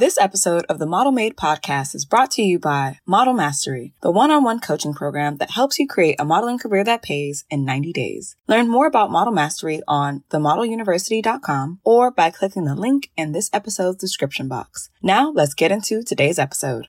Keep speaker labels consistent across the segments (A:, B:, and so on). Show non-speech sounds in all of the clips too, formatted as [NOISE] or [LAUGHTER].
A: This episode of the Model Made podcast is brought to you by Model Mastery, the one-on-one coaching program that helps you create a modeling career that pays in 90 days. Learn more about Model Mastery on themodeluniversity.com or by clicking the link in this episode's description box. Now, let's get into today's episode.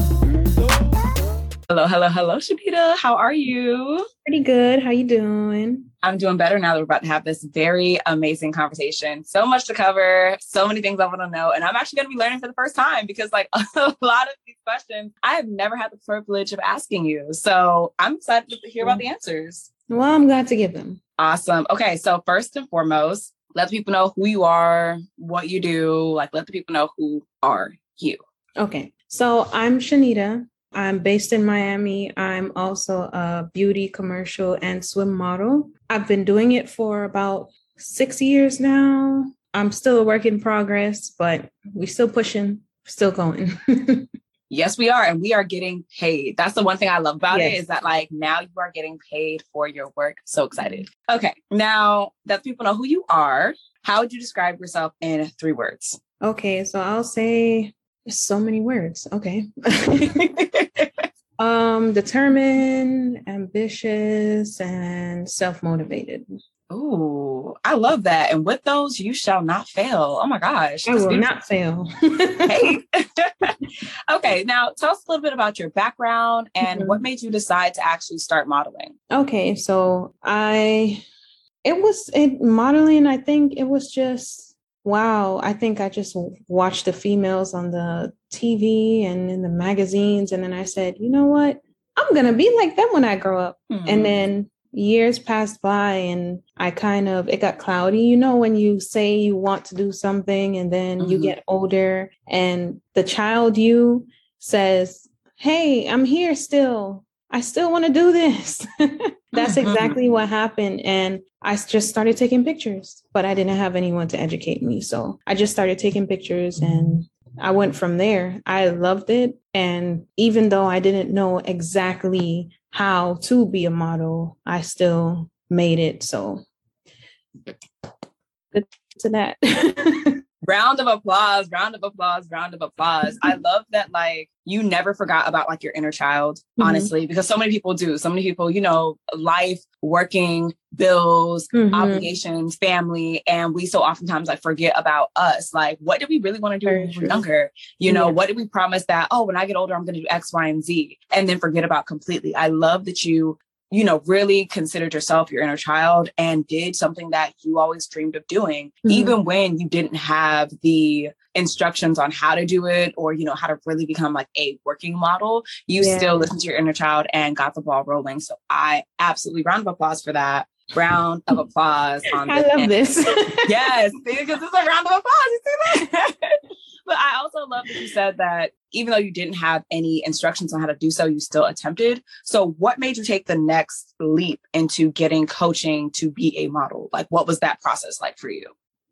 A: Hello, hello, hello, Shanita. How are you?
B: Pretty good. How you doing?
A: I'm doing better now that we're about to have this very amazing conversation. So much to cover, so many things I want to know. And I'm actually going to be learning for the first time because, like, [LAUGHS] a lot of these questions I have never had the privilege of asking you. So I'm excited to hear about the answers.
B: Well, I'm glad to give them.
A: Awesome. Okay. So, first and foremost, let the people know who you are, what you do, like, let the people know who are you.
B: Okay. So, I'm Shanita. I'm based in Miami. I'm also a beauty commercial and swim model. I've been doing it for about six years now. I'm still a work in progress, but we're still pushing, still going. [LAUGHS]
A: yes, we are. And we are getting paid. That's the one thing I love about yes. it is that like now you are getting paid for your work. So excited. Okay. Now that people know who you are, how would you describe yourself in three words?
B: Okay. So I'll say so many words. Okay. [LAUGHS] um, determined, ambitious, and self-motivated.
A: Ooh, I love that. And with those, you shall not fail. Oh my gosh.
B: I will beautiful. not fail.
A: hey. [LAUGHS] okay, now tell us a little bit about your background and mm-hmm. what made you decide to actually start modeling.
B: Okay, so I it was it modeling, I think it was just wow, I think I just watched the females on the TV and in the magazines. And then I said, you know what? I'm going to be like them when I grow up. Mm-hmm. And then years passed by and I kind of, it got cloudy. You know, when you say you want to do something and then mm-hmm. you get older and the child you says, hey, I'm here still. I still want to do this. [LAUGHS] That's mm-hmm. exactly what happened. And I just started taking pictures, but I didn't have anyone to educate me. So I just started taking pictures and I went from there. I loved it. And even though I didn't know exactly how to be a model, I still made it. So good to that. [LAUGHS]
A: round of applause, round of applause, round of applause. I [LAUGHS] love that like you never forgot about like your inner child, mm-hmm. honestly, because so many people do. So many people, you know, life, working, bills, mm-hmm. obligations, family, and we so oftentimes like forget about us. Like, what did we really want to do Very when we were younger? You know, yeah. what did we promise that, oh, when I get older, I'm going to do X, Y, and Z, and then forget about completely. I love that you you know, really considered yourself your inner child and did something that you always dreamed of doing, mm-hmm. even when you didn't have the instructions on how to do it or, you know, how to really become like a working model, you yeah. still listened to your inner child and got the ball rolling. So I absolutely round of applause for that. Round of applause
B: on I love end. this. [LAUGHS] [LAUGHS]
A: yes, because it's a round of applause. You see that? [LAUGHS] but I also love that you said that even though you didn't have any instructions on how to do so, you still attempted. So, what made you take the next leap into getting coaching to be a model? Like, what was that process like for you?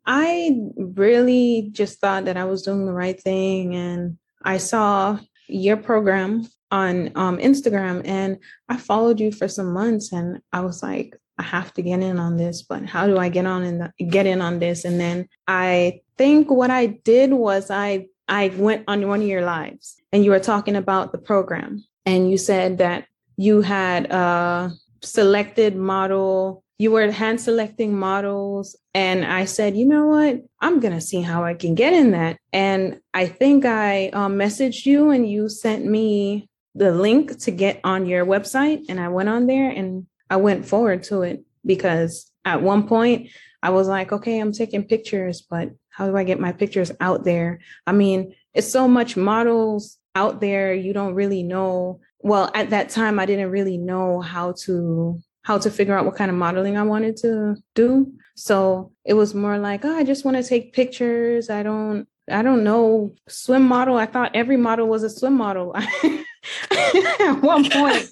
B: I really just thought that I was doing the right thing. And I saw your program on um, Instagram and I followed you for some months and I was like, I have to get in on this, but how do I get on in and get in on this? And then I think what I did was I I went on one of your lives and you were talking about the program. And you said that you had a selected model you were hand selecting models. And i said you know what? I'm going to see how i can get in that. And i think i um, messaged you and you sent me the link to get on your website. And i went on there and i went forward to it because at one point i was like okay i'm taking pictures but how do I get my pictures out there? I mean, it's so much models out there. You don't really know. Well, at that time, I didn't really know how to how to figure out what kind of modeling I wanted to do. So it was more like, oh, I just want to take pictures. I don't I don't know, swim model. I thought every model was a swim model. [LAUGHS] At [LAUGHS] one point,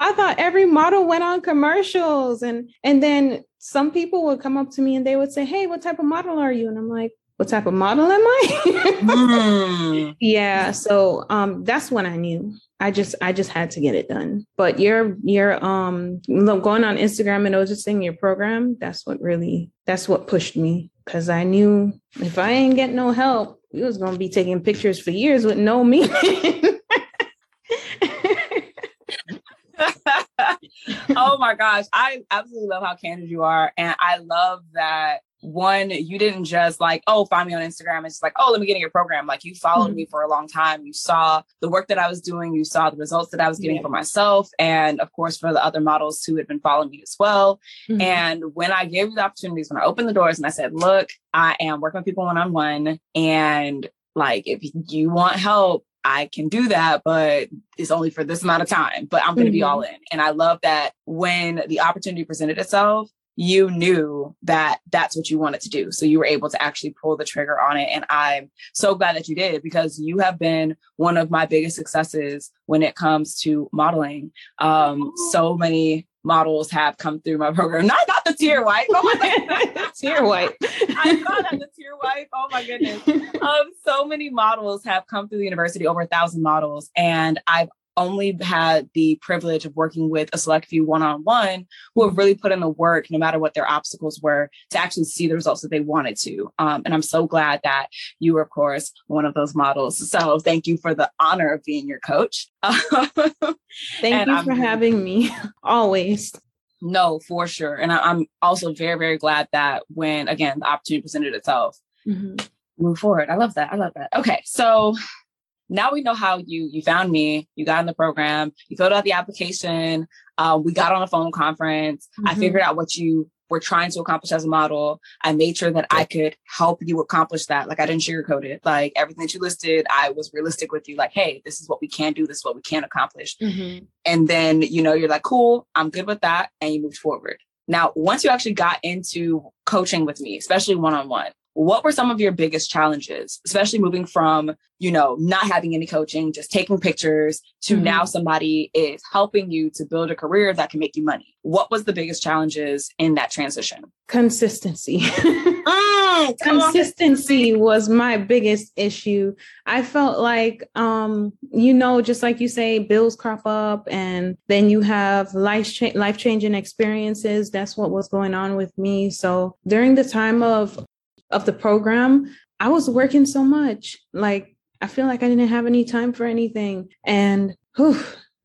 B: I thought every model went on commercials, and and then some people would come up to me and they would say, "Hey, what type of model are you?" And I'm like, "What type of model am I?" mm. [LAUGHS] Yeah, so um, that's when I knew. I just I just had to get it done. But your your um going on Instagram and noticing your program, that's what really that's what pushed me because I knew if I ain't get no help, we was gonna be taking pictures for years with no [LAUGHS] meaning.
A: oh my gosh. I absolutely love how candid you are. And I love that one, you didn't just like, oh, find me on Instagram. It's like, oh, let me get in your program. Like you followed mm-hmm. me for a long time. You saw the work that I was doing. You saw the results that I was getting yeah. for myself. And of course, for the other models who had been following me as well. Mm-hmm. And when I gave you the opportunities, when I opened the doors and I said, look, I am working with people one on one. And like, if you want help, I can do that, but it's only for this amount of time, but I'm going to mm-hmm. be all in. And I love that when the opportunity presented itself, you knew that that's what you wanted to do. So you were able to actually pull the trigger on it. And I'm so glad that you did because you have been one of my biggest successes when it comes to modeling. Um, so many models have come through my program. Not not the tier wipe. Oh
B: my [LAUGHS] wipe. [LAUGHS]
A: I that the tier wipe. Oh my goodness. [LAUGHS] Um, so many models have come through the university, over a thousand models, and I've only had the privilege of working with a select few one-on-one who have really put in the work no matter what their obstacles were to actually see the results that they wanted to. Um, and i'm so glad that you were of course one of those models. So thank you for the honor of being your coach. [LAUGHS]
B: Thank you for I'm, having me [LAUGHS] always.
A: No for sure. And I, am also very very glad that when again the opportunity presented itself mm-hmm. move forward. I love that. I love that. Okay so now we know how you you found me. You got in the program. You filled out the application. Uh, we got on a phone conference. Mm-hmm. i figured out what you were trying to accomplish as a model. I made sure that i could help you accomplish that. Like i didn't sugarcoat it. Like everything that you listed i was realistic with you. Like hey this is what we can do. This is what we can accomplish. Mm-hmm. and then you know you're like cool i'm good with that. And you moved forward. Now once you actually got into coaching with me especially one-on-one what were some of your biggest challenges, especially moving from, you know, not having any coaching, just taking pictures to mm-hmm. now somebody is helping you to build a career that can make you money? What was the biggest challenges in that transition?
B: Consistency. [LAUGHS] mm, Consistency was my biggest issue. I felt like, um, you know, just like you say, bills crop up and then you have life cha- life changing experiences. That's what was going on with me. So during the time of of the program, I was working so much. Like I feel like I didn't have any time for anything. And whew,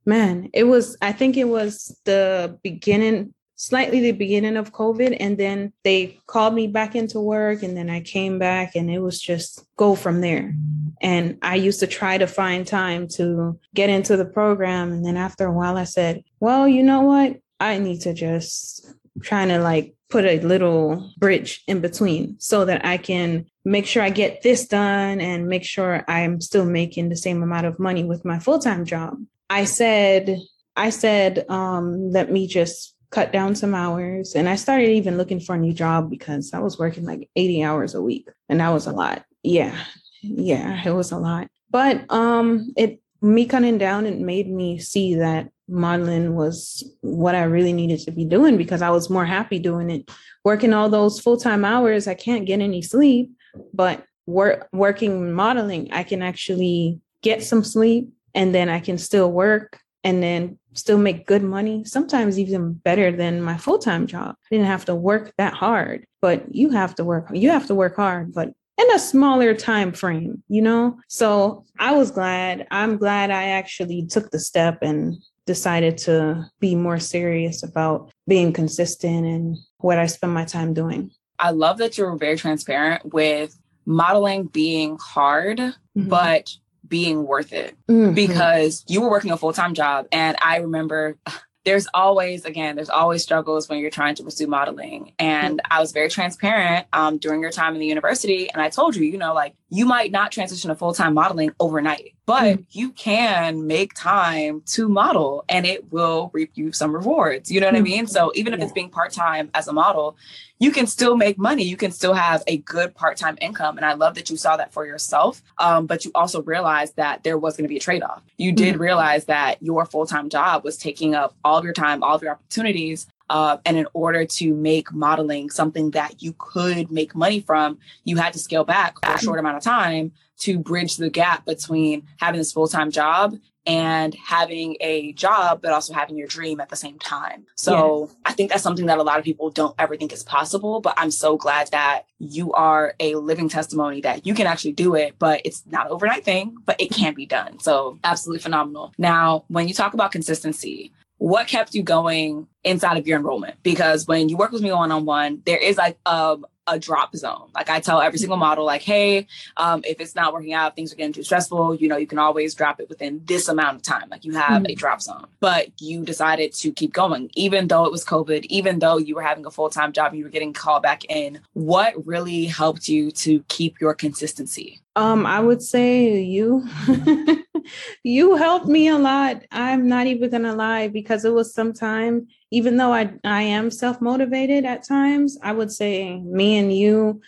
B: man, it was, I think it was the beginning, slightly the beginning of COVID. And then they called me back into work. And then I came back and it was just go from there. And I used to try to find time to get into the program. And then after a while, I said, well, you know what? I need to just trying to like put a little bridge in between so that I can make sure I get this done and make sure I'm still making the same amount of money with my full-time job. I said, I said, um, let me just cut down some hours. And I started even looking for a new job because I was working like 80 hours a week. And that was a lot. Yeah. Yeah, it was a lot. But um it me cutting down, it made me see that modeling was what I really needed to be doing because I was more happy doing it. Working all those full time hours, I can't get any sleep, but work working modeling, I can actually get some sleep and then I can still work and then still make good money, sometimes even better than my full time job. I didn't have to work that hard, but you have to work, you have to work hard, but in a smaller time frame, you know? So I was glad. I'm glad I actually took the step and decided to be more serious about being consistent and what I spend my time doing.
A: I love that you were very transparent with modeling being hard, mm-hmm. but being worth it mm-hmm. because you were working a full time job. And I remember there's always again there's always struggles when you're trying to pursue modeling. And i was very transparent um, during your time in the university and i told you you know like you might not transition to full-time modeling overnight, but mm. you can make time to model and it will reap you some rewards. You know what mm. I mean? So even if yeah. it's being part-time as a model, you can still make money. You can still have a good part-time income. And I love that you saw that for yourself. Um, but you also realized that there was going to be a trade-off. You did mm. realize that your full-time job was taking up all of your time, all of your opportunities. Uh, and in order to make modeling something that you could make money from, you had to scale back for a short amount of time to bridge the gap between having this full time job and having a job, but also having your dream at the same time. So yes. I think that's something that a lot of people don't ever think is possible. But I'm so glad that you are a living testimony that you can actually do it, but it's not an overnight thing, but it can be done. So absolutely phenomenal. Now, when you talk about consistency, what kept you going inside of your enrollment? Because when you work with me one on one, there is like um, a drop zone. Like I tell every single model, like, hey, um, if it's not working out, things are getting too stressful, you know, you can always drop it within this amount of time. Like you have mm-hmm. a drop zone, but you decided to keep going, even though it was COVID, even though you were having a full time job, you were getting called back in. What really helped you to keep your consistency?
B: Um, I would say you. [LAUGHS] you helped me a lot. I'm not even gonna lie because it was some time, even though I I am self-motivated at times, I would say me and you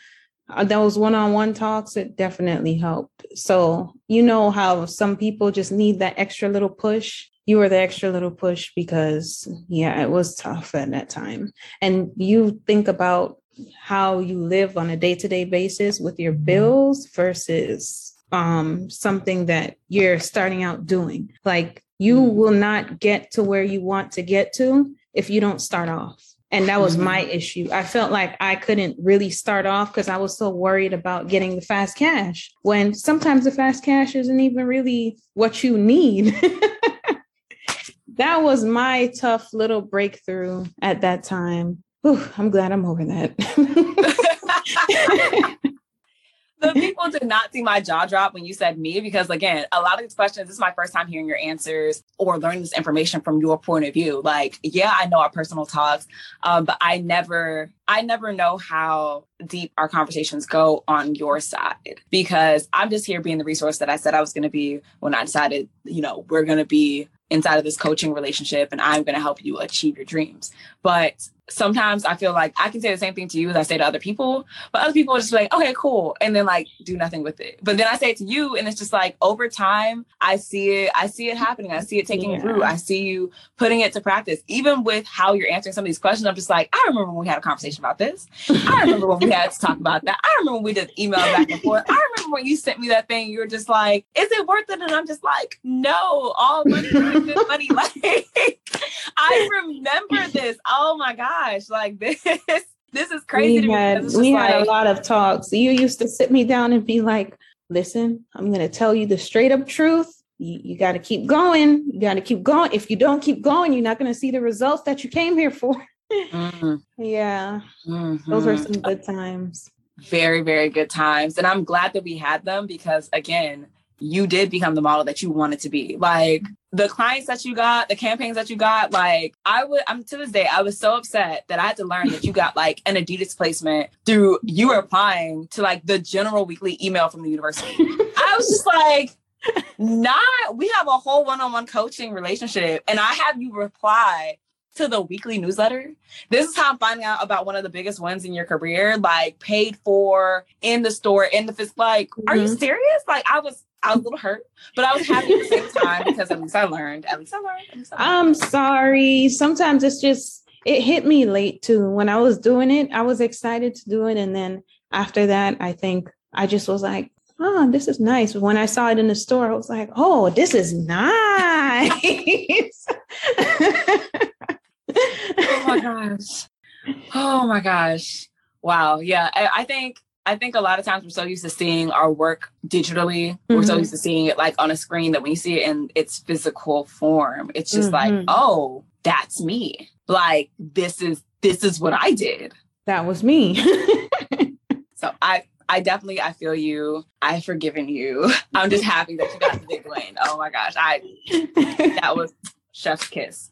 B: uh, those one-on-one talks it definitely helped so you know how some people just need that extra little push you were the extra little push because yeah it was tough at that time and you think about how you live on a day-to-day basis with your bills versus um, something that you're starting out doing. Like you mm-hmm. will not get to where you want to get to if you don't start off. And that was my mm-hmm. issue. I felt like I couldn't really start off because I was so worried about getting the fast cash when sometimes the fast cash isn't even really what you need. [LAUGHS] that was my tough little breakthrough at that time. Whew, I'm glad I'm over that. [LAUGHS] [LAUGHS]
A: the people did not see my jaw drop when you said me because again a lot of these questions this is my first time hearing your answers or learning this information from your point of view like yeah i know our personal talks um, but i never i never know how deep our conversations go on your side because i'm just here being the resource that i said i was going to be when i decided you know we're going to be inside of this coaching relationship and i'm going to help you achieve your dreams but sometimes I feel like I can say the same thing to you as I say to other people, but other people are just like, okay, cool. And then like do nothing with it. But then I say it to you and it's just like over time, I see it, I see it happening. I see it taking yeah. root. I see you putting it to practice. Even with how you're answering some of these questions, I'm just like, I remember when we had a conversation about this. I remember when we had to talk about that. I remember when we did email back and forth. I remember you sent me that thing, you were just like, is it worth it? And I'm just like, no, all money is good money. [LAUGHS] [LAUGHS] Like I remember this. Oh my gosh, like [LAUGHS] this this is crazy.
B: We had, we had a lot of talks. You used to sit me down and be like, listen, I'm going to tell you the straight up truth. You, you got to keep going. You got to keep going. If you don't keep going, you're not going to see the results that you came here for. mm-hmm. Yeah. Mm-hmm. Those were some good times.
A: Very, very good times. And I'm glad that we had them because, again, you did become the model that you wanted to be. Like the clients that you got, the campaigns that you got, like I would, I'm to this day, I was so upset that I had to learn that you got like an Adidas placement through you applying to like the general weekly email from the university. I was just like, not, we have a whole one on one coaching relationship, and I have you reply to the weekly newsletter. This is how I'm finding out about one of the biggest ones in your career, like paid for in the store, in the fist. Like, mm-hmm. are you mm-hmm. serious? Like, I was I was a little hurt, but I was happy at the same time because at least I learned. At least I learned. Least I learned.
B: I'm sorry. Sometimes it's just it hit me late too. When I was doing it, I was excited to do it, and then after that, I think I just was like, "Oh, this is nice." When I saw it in the store, I was like, "Oh, this is [LAUGHS] nice." [LAUGHS]
A: oh my [LAUGHS] gosh! Oh my gosh! Wow. Yeah, I, I think I think a lot of times we're so used to seeing our work digitally. Mm-hmm. We're so mm-hmm. used to seeing it like on a screen that when you see it in its physical form, it's just mm-hmm. like, oh, that's me. Like this is this is what I did.
B: That was me. [LAUGHS]
A: so I I definitely I feel you. I've forgiven you. [LAUGHS] I'm just happy that you got the big win. Oh my gosh. I that was chef's kiss.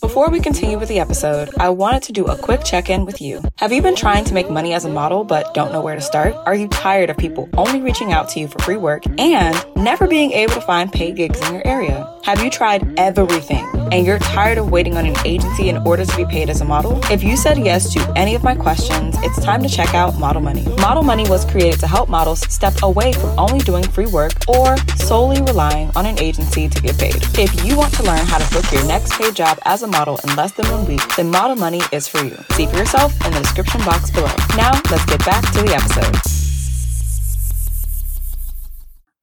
A: Before we continue with the episode, I wanted to do a quick check in with you. Have you been trying to make money as a model but don't know where to start? Are you tired of people only reaching out to you for free work and never being able to find paid gigs in your area? Have you tried everything and you're tired of waiting on an agency in order to be paid as a model? If you said yes to any of my questions, it's time to check out Model Money. Model Money was created to help models step away from only doing free work or solely relying on an agency to get paid. If you want to learn how to book your next paid job as a model in less than one week, then Model Money is for you. See for yourself in the description box below. Now, let's get back to the episode.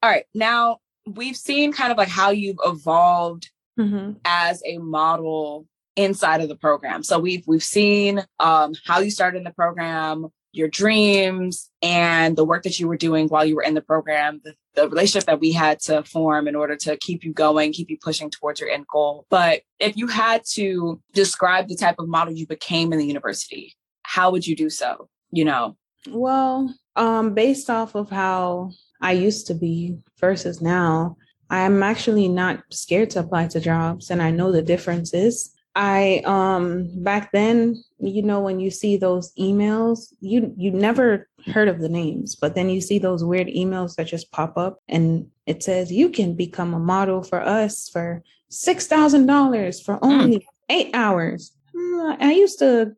A: All right, now we've seen kind of like how you've evolved mm-hmm. as a model inside of the program. So we've we've seen um, how you started in the program, your dreams, and the work that you were doing while you were in the program, the the relationship that we had to form in order to keep you going, keep you pushing towards your end goal. But if you had to describe the type of model you became in the university, how would you do so? You know?
B: Well, um, based off of how I used to be versus now, I'm actually not scared to apply to jobs and I know the differences. I um back then, you know, when you see those emails, you you never heard of the names, but then you see those weird emails that just pop up and it says you can become a model for us for six thousand dollars for hmm. only mm. eight hours. Hmm, I used to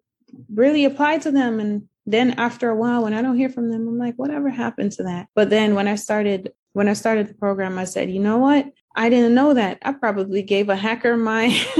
B: really apply to them and then after a while when I don't hear from them, I'm like, whatever happened to that? But then when I started when I started the program, I said, you know what? I didn't know that. I probably gave a hacker my [LAUGHS]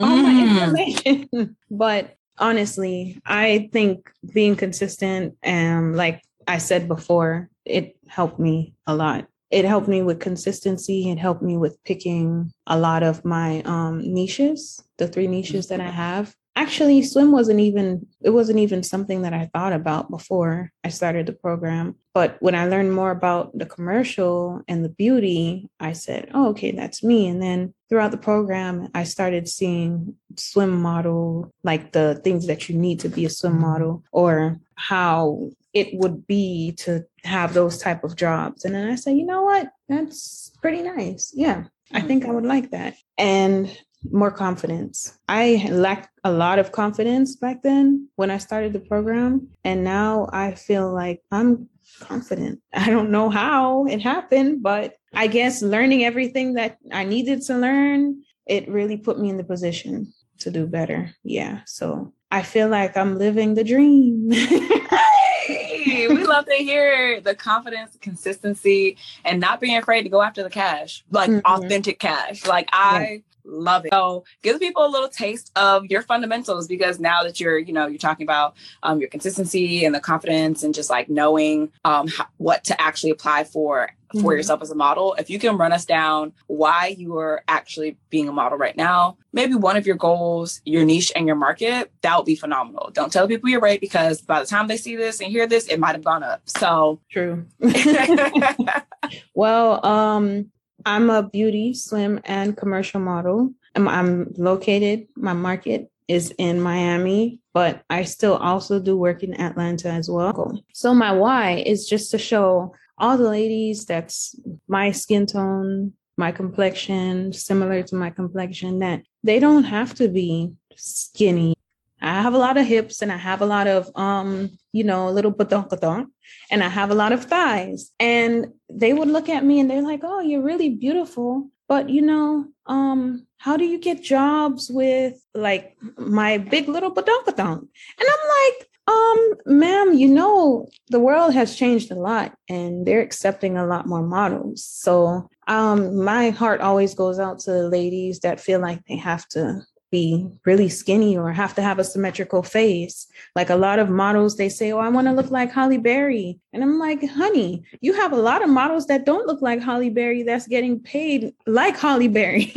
B: all my mm. information. [LAUGHS] but honestly, I think being consistent and like I said before, it helped me a lot. It helped me with consistency. It helped me with picking a lot of my um, niches, the three niches that I have actually swim wasn't even it wasn't even something that i thought about before i started the program but when i learned more about the commercial and the beauty i said oh okay that's me and then throughout the program i started seeing swim model like the things that you need to be a swim mm-hmm. model or how it would be to have those type of jobs and then i say, you know what that's pretty nice yeah I think I would like that. And more confidence. I lacked a lot of confidence back then when I started the program. And now I feel like I'm confident. [LAUGHS] I don't know how it happened, but I guess learning everything that I needed to learn, it really put me in the position to do better. Yeah. So I feel like I'm living the dream. [LAUGHS]
A: hey, we love to hear the confidence, consistency, and not being afraid to go after the cash, like mm-hmm. authentic cash. Like I love it. So give people a little taste of your fundamentals because now that you're, you know, you're talking about um, your consistency and the confidence and just like knowing um, how, what to actually apply for for mm-hmm. yourself as a model. If you can run us down why you are actually being a model right now, maybe one of your goals, your niche and your market, that would be phenomenal. Don't tell people you're right because by the time they see this and hear this, it might have gone up. So
B: true. [LAUGHS] [LAUGHS] well, um, I'm a beauty, swim, and commercial model. I'm, I'm located, my market is in Miami, but I still also do work in Atlanta as well. So my why is just to show all the ladies that's my skin tone, my complexion, similar to my complexion, that they don't have to be skinny. I have a lot of hips and I have a lot of um, you know, little badonkadonk and I have a lot of thighs. And they would look at me and they're like, Oh, you're really beautiful. But you know, um, how do you get jobs with like my big little badonkadonk? And I'm like, um, ma'am, you know, the world has changed a lot and they're accepting a lot more models. So um my heart always goes out to ladies that feel like they have to be really skinny or have to have a symmetrical face. Like a lot of models, they say, Oh, I want to look like Halle Berry. And I'm like, honey, you have a lot of models that don't look like Halle Berry that's getting paid like Halle Berry.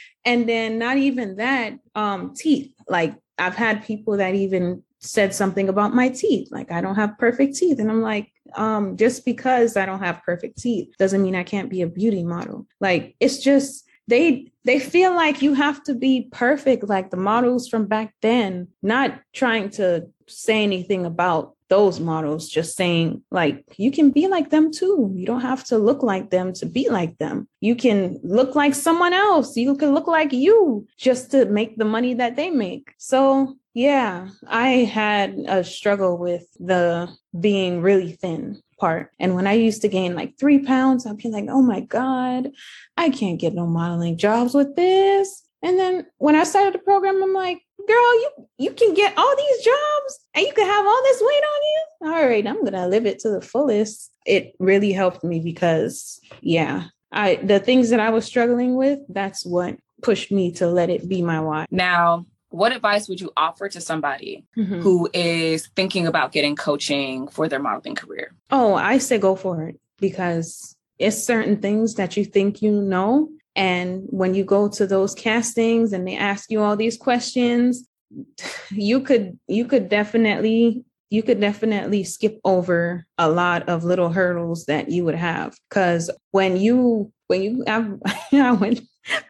B: [LAUGHS] and then not even that, um, teeth. Like I've had people that even said something about my teeth. Like I don't have perfect teeth. And I'm like, um, just because I don't have perfect teeth doesn't mean I can't be a beauty model. Like it's just they they feel like you have to be perfect like the models from back then not trying to say anything about those models, just saying, like, you can be like them too. You don't have to look like them to be like them. You can look like someone else. You can look like you just to make the money that they make. So, yeah, I had a struggle with the being really thin part. And when I used to gain like three pounds, I'd be like, oh my God, I can't get no modeling jobs with this. And then when I started the program, I'm like, girl, you you can get all these jobs and you can have all this weight on you. All right, I'm gonna live it to the fullest. It really helped me because yeah, I the things that I was struggling with, that's what pushed me to let it be my why.
A: Now, what advice would you offer to somebody mm-hmm. who is thinking about getting coaching for their modeling career?
B: Oh, I say go for it because it's certain things that you think you know and when you go to those castings and they ask you all these questions, [SIGHS] you could you could definitely you could definitely skip over a lot of little hurdles that you would have because when you when you I, [LAUGHS] I went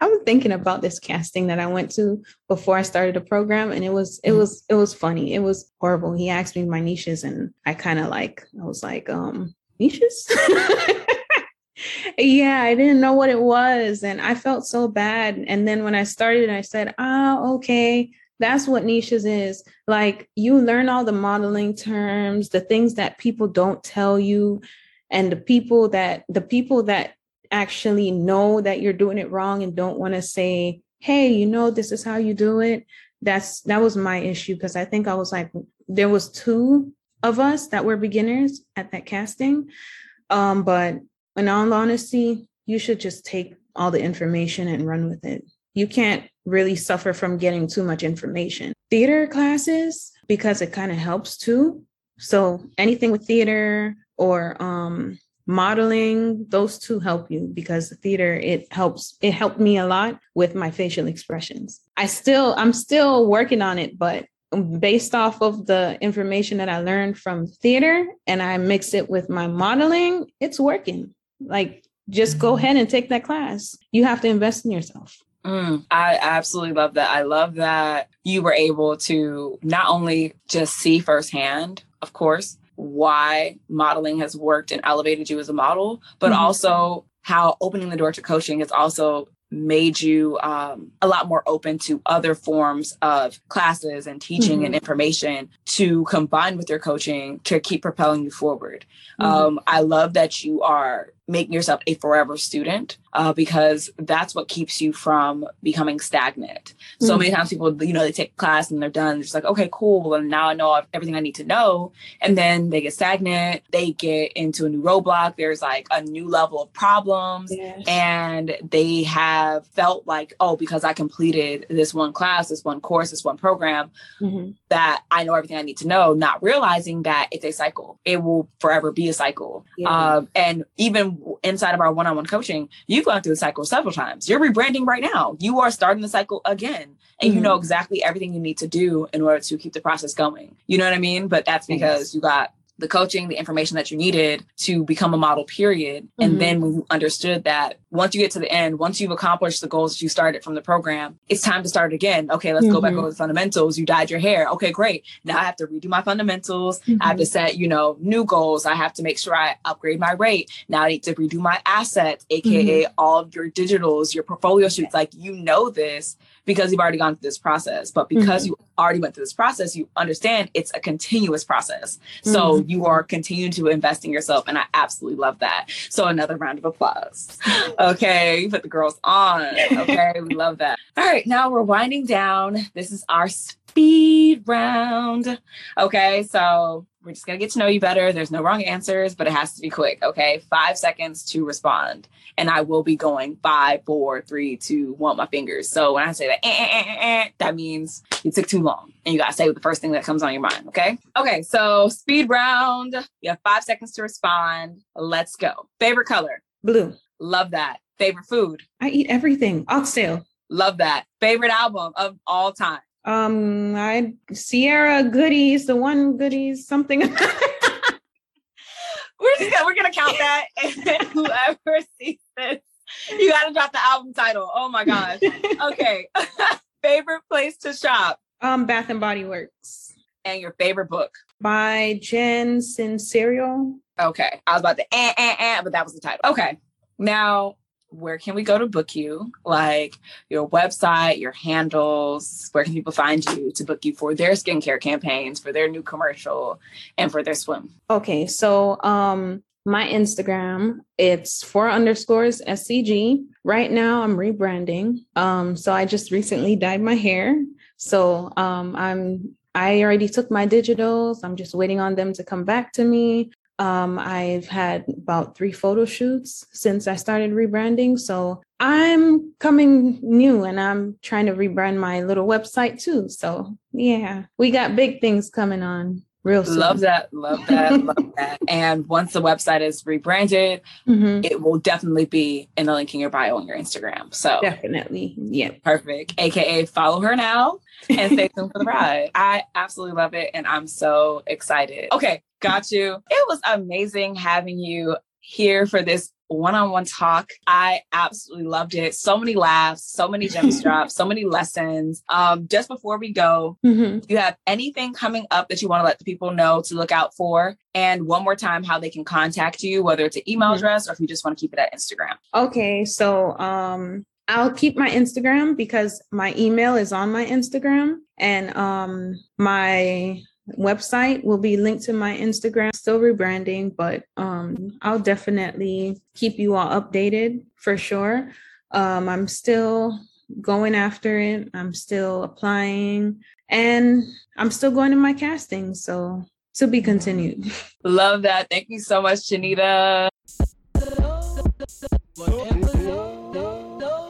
B: I was thinking about this casting that I went to before I started the program and it was it mm-hmm. was it was funny. It was horrible. He asked me my niches and I kind of like I was like um niches [LAUGHS] yeah, I didn't know what it was. And I felt so bad. And then when I started, I said, ah, okay, that's what niches is. Like you learn all the modeling terms, the things that people don't tell you, and the people that the people that actually know that you're doing it wrong and don't want to say, hey, you know, this is how you do it. That's that was my issue because I think I was like, there was two of us that were beginners at that casting. Um, but in all honesty, you should just take all the information and run with it. You can't really suffer from getting too much information. Theater classes, because it kind of helps too. So anything with theater or um, modeling, those two help you because the theater, it helps, it helped me a lot with my facial expressions. I still, I'm still working on it, but based off of the information that I learned from theater and I mix it with my modeling, it's working. Like, just go mm-hmm. ahead and take that class. You have to invest in yourself.
A: Mm, I absolutely love that. I love that you were able to not only just see firsthand, of course, why modeling has worked and elevated you as a model, but mm-hmm. also how opening the door to coaching has also made you um, a lot more open to other forms of classes and teaching mm-hmm. and information to combine with your coaching to keep propelling you forward. Mm-hmm. Um, I love that you are making yourself a forever student uh, because that's what keeps you from becoming stagnant. Mm-hmm. So many times people, you know, they take class and they're done. It's like, okay, cool. And now I know everything I need to know. And then they get stagnant. They get into a new roadblock. There's like a new level of problems. Yes. And they have felt like, oh, because I completed this one class, this one course, this one program, mm-hmm. that I know everything I need to know, not realizing that it's a cycle. It will forever be a cycle. Yeah. Um, and even inside of our one-on-one coaching, you've gone through the cycle several times. You're rebranding right now. You are starting the cycle again. And mm-hmm. you know exactly everything you need to do in order to keep the process going. You know what I mean? But that's because yes. you got the coaching, the information that you needed to become a model, period. Mm-hmm. And then when you understood that once you get to the end, once you've accomplished the goals that you started from the program, it's time to start again. Okay, let's mm-hmm. go back mm-hmm. over the fundamentals. You dyed your hair. Okay, great. Now I have to redo my fundamentals. Mm-hmm. I have to mm-hmm. set, you know, new goals. I have to make sure I upgrade my rate. Now I need to redo my assets, aka mm-hmm. all of your digitals, your portfolio shoots. Like you know this because you've already gone through this process. But because mm-hmm. you already went through this process, you understand it's a continuous process. Mm-hmm. So you are continuing to invest in yourself. And I absolutely love that. So another round of applause. [LAUGHS] Okay. You put the girls on. Okay. we love that. All right. Now we're winding down. This is our speed round. Okay. So we're just going to get to know you better. There's no wrong answers, but it has to be quick. Okay. Five seconds to respond. And I will be going five, four, three, two, one, my fingers. So when I say that, eh, eh, eh, eh, eh that means you took too long and you got to say the first thing that comes on your mind. Okay. Okay. So speed round. You have five seconds to respond. Let's go. Favorite color?
B: Blue.
A: Love that. Favorite food?
B: I eat everything. Oxtail.
A: Love that. Favorite album of all time?
B: Um, I Ciara Goodies, the one Goodies, something. [LAUGHS] we're
A: just gonna, we're gonna count that, [LAUGHS] and whoever sees this, you gotta drop the album title. Oh my gosh. Okay. [LAUGHS] favorite place to shop?
B: Um, Bath and Body Works.
A: And your favorite book?
B: by Jen Sincero.
A: Okay. I was about to eh, eh, eh, but that was the title. Okay. Now, where can we go to book you? Like your website, your handles, where can people find you to book you for their skincare campaigns, for their new commercial, and for their swim?
B: Okay, so um my Instagram, it's four underscores SCG. Right now I'm rebranding. Um, so I just recently dyed my hair. So um I'm I already took my digitals. I'm just waiting on them to come back to me. Um, I've had about three photo shoots since I started rebranding. So I'm coming new and I'm trying to rebrand my little website too. So yeah, we got big things coming on real soon.
A: Love that. Love that. love [LAUGHS] that. And once the website is rebranded, mm-hmm. it will definitely be in the link in your bio on your Instagram. So
B: definitely. Yeah.
A: Perfect. AKA follow her now and stay tuned for the ride. [LAUGHS] I absolutely love it. And I'm so excited. Okay. Got you. It was amazing having you here for this one-on-one talk. I absolutely loved it. So many laughs, so many [LAUGHS] gems drops, so many lessons. Um, just before we go, mm-hmm. do you have anything coming up that you want to let the people know to look out for? And one more time, how they can contact you, whether it's an email mm-hmm. address or if you just want to keep it at Instagram.
B: Okay, so um, I'll keep my Instagram because my email is on my Instagram and um, my website will be linked to my Instagram. Still rebranding, but um, I'll definitely keep you all updated for sure. Um, I'm still going after it. I'm still applying, and I'm still going to my casting. So to be continued.
A: Love that. Thank you so much, Janita.